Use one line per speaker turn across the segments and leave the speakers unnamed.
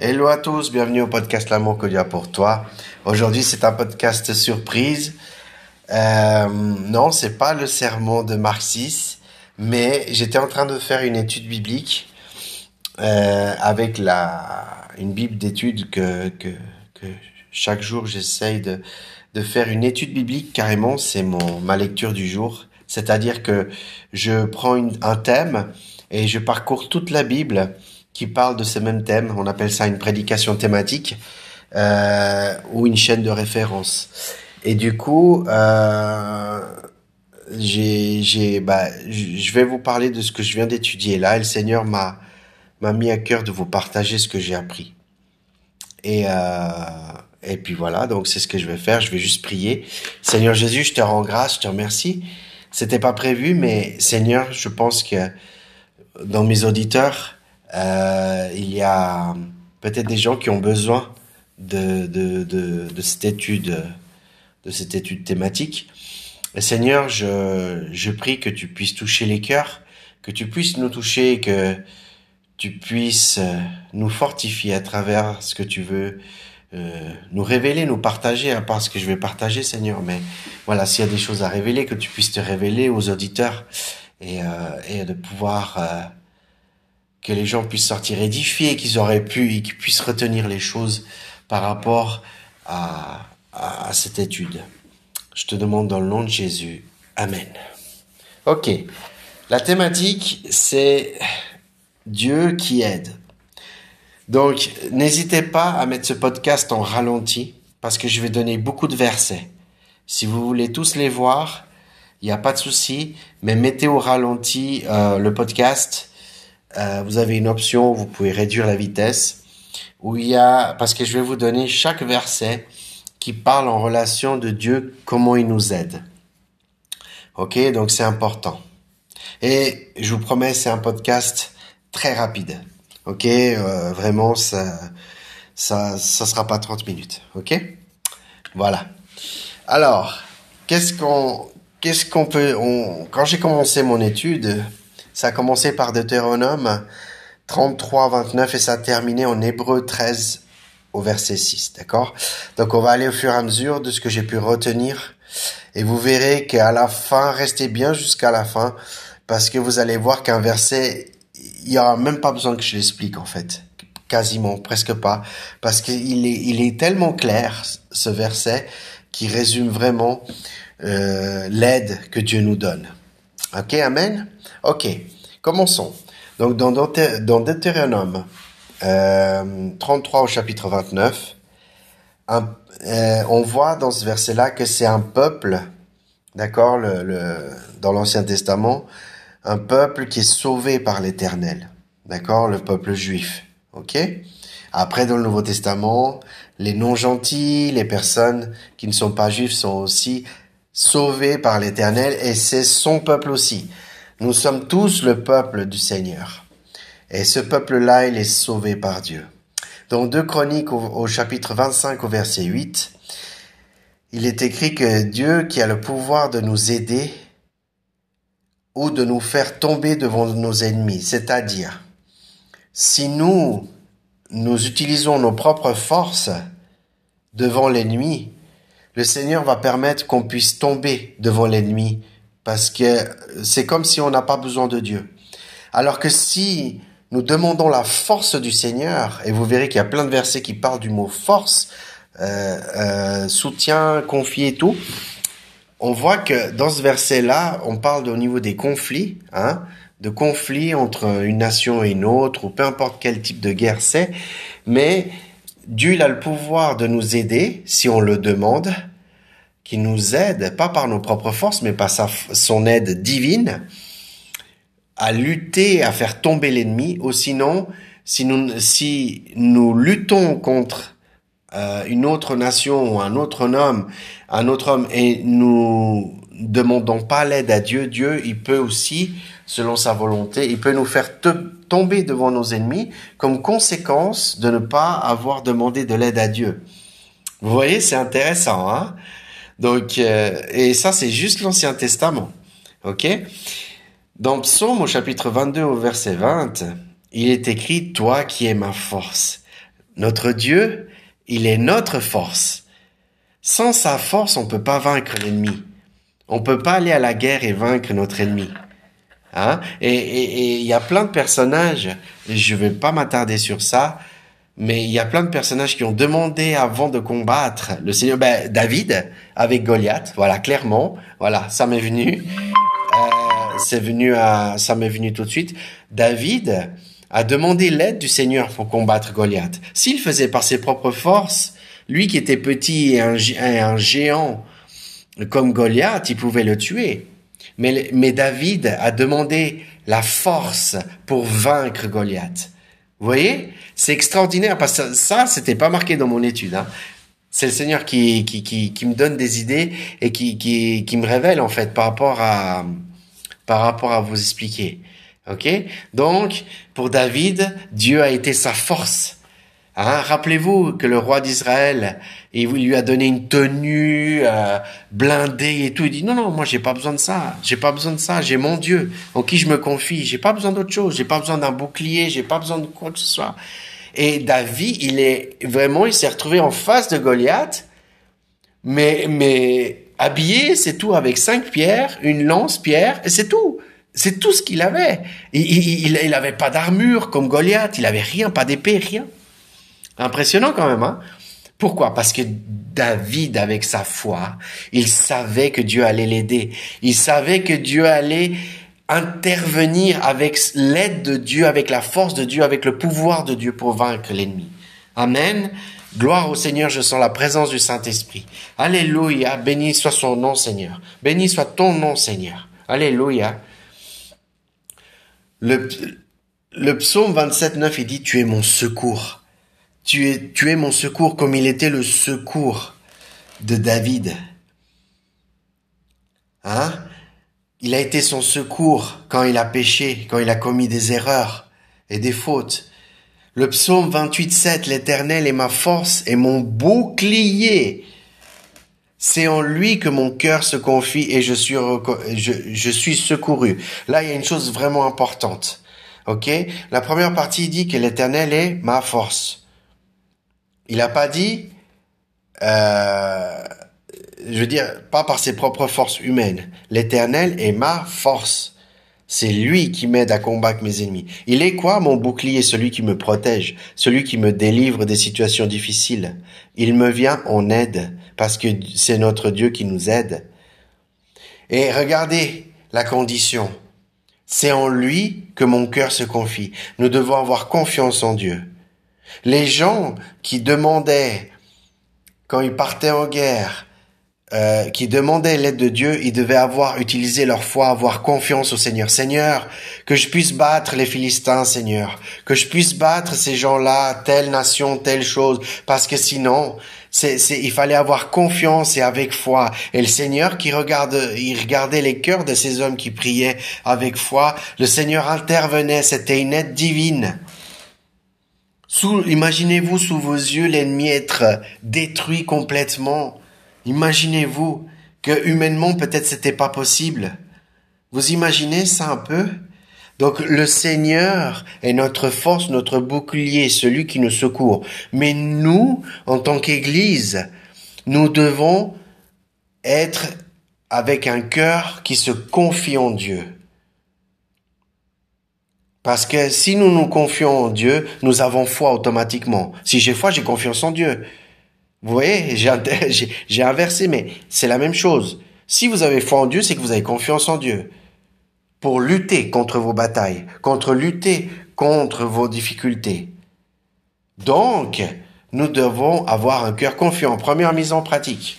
Hello à tous, bienvenue au podcast L'amour que Dieu a pour toi. Aujourd'hui, c'est un podcast surprise. Euh, non, c'est pas le sermon de Marc 6, mais j'étais en train de faire une étude biblique euh, avec la une bible d'études que, que que chaque jour j'essaye de de faire une étude biblique carrément. C'est mon ma lecture du jour, c'est-à-dire que je prends une, un thème et je parcours toute la Bible qui parle de ce même thème. On appelle ça une prédication thématique euh, ou une chaîne de référence. Et du coup, euh, j'ai, j'ai, bah, je vais vous parler de ce que je viens d'étudier là. Et le Seigneur m'a m'a mis à cœur de vous partager ce que j'ai appris. Et euh, et puis voilà, donc c'est ce que je vais faire. Je vais juste prier. Seigneur Jésus, je te rends grâce, je te remercie. C'était pas prévu, mais Seigneur, je pense que dans mes auditeurs, euh, il y a peut-être des gens qui ont besoin de, de, de, de, cette étude, de cette étude thématique. Seigneur, je, je prie que tu puisses toucher les cœurs, que tu puisses nous toucher, que tu puisses nous fortifier à travers ce que tu veux euh, nous révéler, nous partager, à part ce que je vais partager, Seigneur. Mais voilà, s'il y a des choses à révéler, que tu puisses te révéler aux auditeurs et, euh, et de pouvoir euh, que les gens puissent sortir édifiés, qu'ils auraient pu, et qu'ils puissent retenir les choses par rapport à, cette étude. Je te demande dans le nom de Jésus. Amen. Ok. La thématique, c'est Dieu qui aide. Donc, n'hésitez pas à mettre ce podcast en ralenti parce que je vais donner beaucoup de versets. Si vous voulez tous les voir, il n'y a pas de souci, mais mettez au ralenti euh, le podcast euh, vous avez une option vous pouvez réduire la vitesse, où il y a, parce que je vais vous donner chaque verset qui parle en relation de Dieu, comment il nous aide. Ok, donc c'est important. Et je vous promets, c'est un podcast très rapide. Ok, euh, vraiment, ça, ça, ça sera pas 30 minutes. Ok, voilà. Alors, qu'est-ce qu'on, qu'est-ce qu'on peut, on, quand j'ai commencé mon étude, ça a commencé par Deutéronome 33, 29 et ça a terminé en Hébreu 13 au verset 6, d'accord? Donc on va aller au fur et à mesure de ce que j'ai pu retenir. Et vous verrez qu'à la fin, restez bien jusqu'à la fin parce que vous allez voir qu'un verset, il y aura même pas besoin que je l'explique en fait, quasiment, presque pas, parce qu'il est, il est tellement clair ce verset qui résume vraiment euh, l'aide que Dieu nous donne. Ok, amen? Ok, commençons. Donc dans, Deutéronome euh, 33 au chapitre 29, euh, on voit dans ce verset-là que c'est un peuple, d'accord, dans l'Ancien Testament, un peuple qui est sauvé par l'Éternel, d'accord, le peuple juif, ok? Après, dans le Nouveau Testament, les non-gentils, les personnes qui ne sont pas juifs sont aussi sauvés par l'Éternel et c'est son peuple aussi. Nous sommes tous le peuple du Seigneur. Et ce peuple-là, il est sauvé par Dieu. Donc, deux Chroniques au, chapitre 25 au verset 8, il est écrit que Dieu qui a le pouvoir de nous aider ou de nous faire tomber devant nos ennemis, c'est-à-dire, si nous, nous utilisons nos propres forces devant l'ennemi, le Seigneur va permettre qu'on puisse tomber devant l'ennemi parce que c'est comme si on n'a pas besoin de Dieu. Alors que si nous demandons la force du Seigneur, et vous verrez qu'il y a plein de versets qui parlent du mot force, euh, euh, soutien, confier et tout, on voit que dans ce verset-là, on parle au niveau des conflits, hein, de conflits entre une nation et une autre, ou peu importe quel type de guerre c'est, mais Dieu a le pouvoir de nous aider si on le demande, qui nous aide, pas par nos propres forces, mais par sa, son aide divine, à lutter, à faire tomber l'ennemi, ou sinon, si nous, si nous luttons contre euh, une autre nation ou un autre homme, un autre homme, et nous demandons pas l'aide à Dieu, Dieu, il peut aussi, selon sa volonté, il peut nous faire tomber devant nos ennemis comme conséquence de ne pas avoir demandé de l'aide à Dieu. Vous voyez, c'est intéressant, hein? Donc, euh, et ça, c'est juste l'Ancien Testament. OK? Dans Psaume au chapitre 22 au verset 20, il est écrit, Toi qui es ma force. notre Dieu, il est notre force. Sans sa force, on peut pas vaincre l'ennemi. On peut pas aller à la guerre et vaincre notre ennemi. Hein? Et il y a plein de personnages, je vais pas m'attarder sur ça, mais il y a plein de personnages qui ont demandé avant de combattre le Seigneur, ben, David avec Goliath, voilà, clairement, voilà, ça m'est venu, euh, c'est venu à, ça m'est venu tout de suite. David a demandé l'aide du Seigneur pour combattre Goliath. S'il faisait par ses propres forces, lui qui était petit et un, géant comme Goliath, il pouvait le tuer. Mais David a demandé la force pour vaincre Goliath. Vous voyez? C'est extraordinaire parce que ça, c'était pas marqué dans mon étude. Hein. C'est le Seigneur qui, qui, qui, qui, me donne des idées et qui, qui, qui me révèle en fait par rapport à par rapport à vous expliquer. Ok? Donc pour David, Dieu a été sa force. Hein, Rappelez-vous que le roi d'Israël, il lui a donné une tenue euh, blindée et tout. Il dit non non, moi j'ai pas besoin de ça, j'ai pas besoin de ça, j'ai mon Dieu en qui je me confie. J'ai pas besoin d'autre chose, j'ai pas besoin d'un bouclier, j'ai pas besoin de quoi que ce soit. Et David, il est vraiment, il s'est retrouvé en face de Goliath, mais mais habillé, c'est tout, avec cinq pierres, une lance pierre, et c'est tout. C'est tout ce qu'il avait. Il, il, il avait pas d'armure comme Goliath, il avait rien, pas d'épée, rien. Impressionnant quand même, hein Pourquoi? Parce que David, avec sa foi, il savait que Dieu allait l'aider. Il savait que Dieu allait intervenir avec l'aide de Dieu, avec la force de Dieu, avec le pouvoir de Dieu pour vaincre l'ennemi. Amen. Gloire au Seigneur, je sens la présence du Saint-Esprit. Alléluia, béni soit son nom, Seigneur. Béni soit ton nom, Seigneur. Alléluia. Le, psaume 27, 9, il dit, tu es mon secours. Tu es, tu es mon secours comme il était le secours de David. Hein? Il a été son secours quand il a péché, quand il a commis des erreurs et des fautes. Le psaume 28, 7, l'éternel est ma force et mon bouclier. C'est en lui que mon cœur se confie et je suis, je, je suis secouru. Là, il y a une chose vraiment importante. Ok? La première partie dit que l'éternel est ma force. Il n'a pas dit, euh, je veux dire, pas par ses propres forces humaines. L'Éternel est ma force. C'est lui qui m'aide à combattre mes ennemis. Il est quoi mon bouclier, celui qui me protège, celui qui me délivre des situations difficiles? Il me vient en aide parce que c'est notre Dieu qui nous aide. Et regardez la condition. C'est en lui que mon cœur se confie. Nous devons avoir confiance en Dieu. Les gens qui demandaient, quand ils partaient en guerre, euh, qui demandaient l'aide de Dieu, ils devaient avoir utilisé leur foi, avoir confiance au Seigneur. Seigneur, que je puisse battre les Philistins, Seigneur, que je puisse battre ces gens-là, telle nation, telle chose, parce que sinon, c'est, il fallait avoir confiance et avec foi. Et le Seigneur qui regarde, il regardait les cœurs de ces hommes qui priaient avec foi. Le Seigneur intervenait, c'était une aide divine imaginez-vous sous vos yeux l'ennemi être détruit complètement. Imaginez-vous que humainement peut-être c'était pas possible. Vous imaginez ça un peu? Donc le Seigneur est notre force, notre bouclier, celui qui nous secourt. Mais nous, en tant qu'Église, nous devons être avec un cœur qui se confie en Dieu. Parce que si nous nous confions en Dieu, nous avons foi automatiquement. Si j'ai foi, j'ai confiance en Dieu. Vous voyez, j'ai inversé, mais c'est la même chose. Si vous avez foi en Dieu, c'est que vous avez confiance en Dieu. Pour lutter contre vos batailles, contre lutter contre vos difficultés. Donc, nous devons avoir un cœur confiant. Première mise en pratique.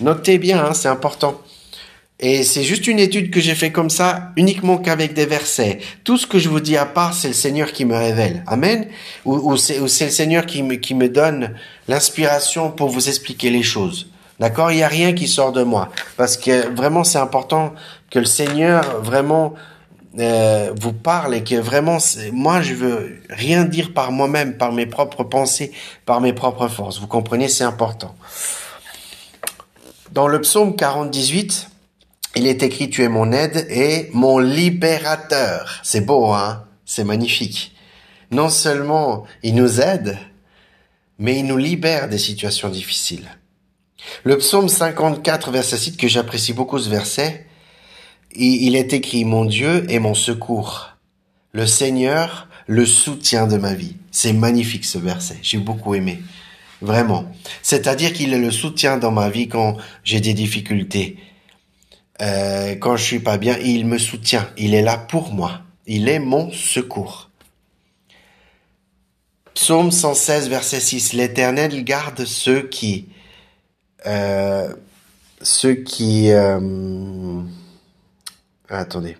Notez bien, hein, c'est important. Et c'est juste une étude que j'ai fait comme ça, uniquement qu'avec des versets. Tout ce que je vous dis à part, c'est le Seigneur qui me révèle. Amen. Ou, ou c'est le Seigneur qui me, qui me donne l'inspiration pour vous expliquer les choses. D'accord? Il n'y a rien qui sort de moi. Parce que vraiment, c'est important que le Seigneur vraiment euh, vous parle et que vraiment, moi, je veux rien dire par moi-même, par mes propres pensées, par mes propres forces. Vous comprenez? C'est important. Dans le psaume 48, il est écrit Tu es mon aide et mon libérateur. C'est beau, hein? C'est magnifique. Non seulement il nous aide, mais il nous libère des situations difficiles. Le psaume 54, verset 6, que j'apprécie beaucoup ce verset, il est écrit, mon Dieu est mon secours. Le Seigneur, le soutien de ma vie. C'est magnifique ce verset. J'ai beaucoup aimé. Vraiment. C'est-à-dire qu'il est le soutien dans ma vie quand j'ai des difficultés. Euh, quand je suis pas bien, il me soutient. Il est là pour moi. Il est mon secours. Psaume 116, verset 6. L'Éternel garde ceux qui, euh, ceux qui, euh, attendez.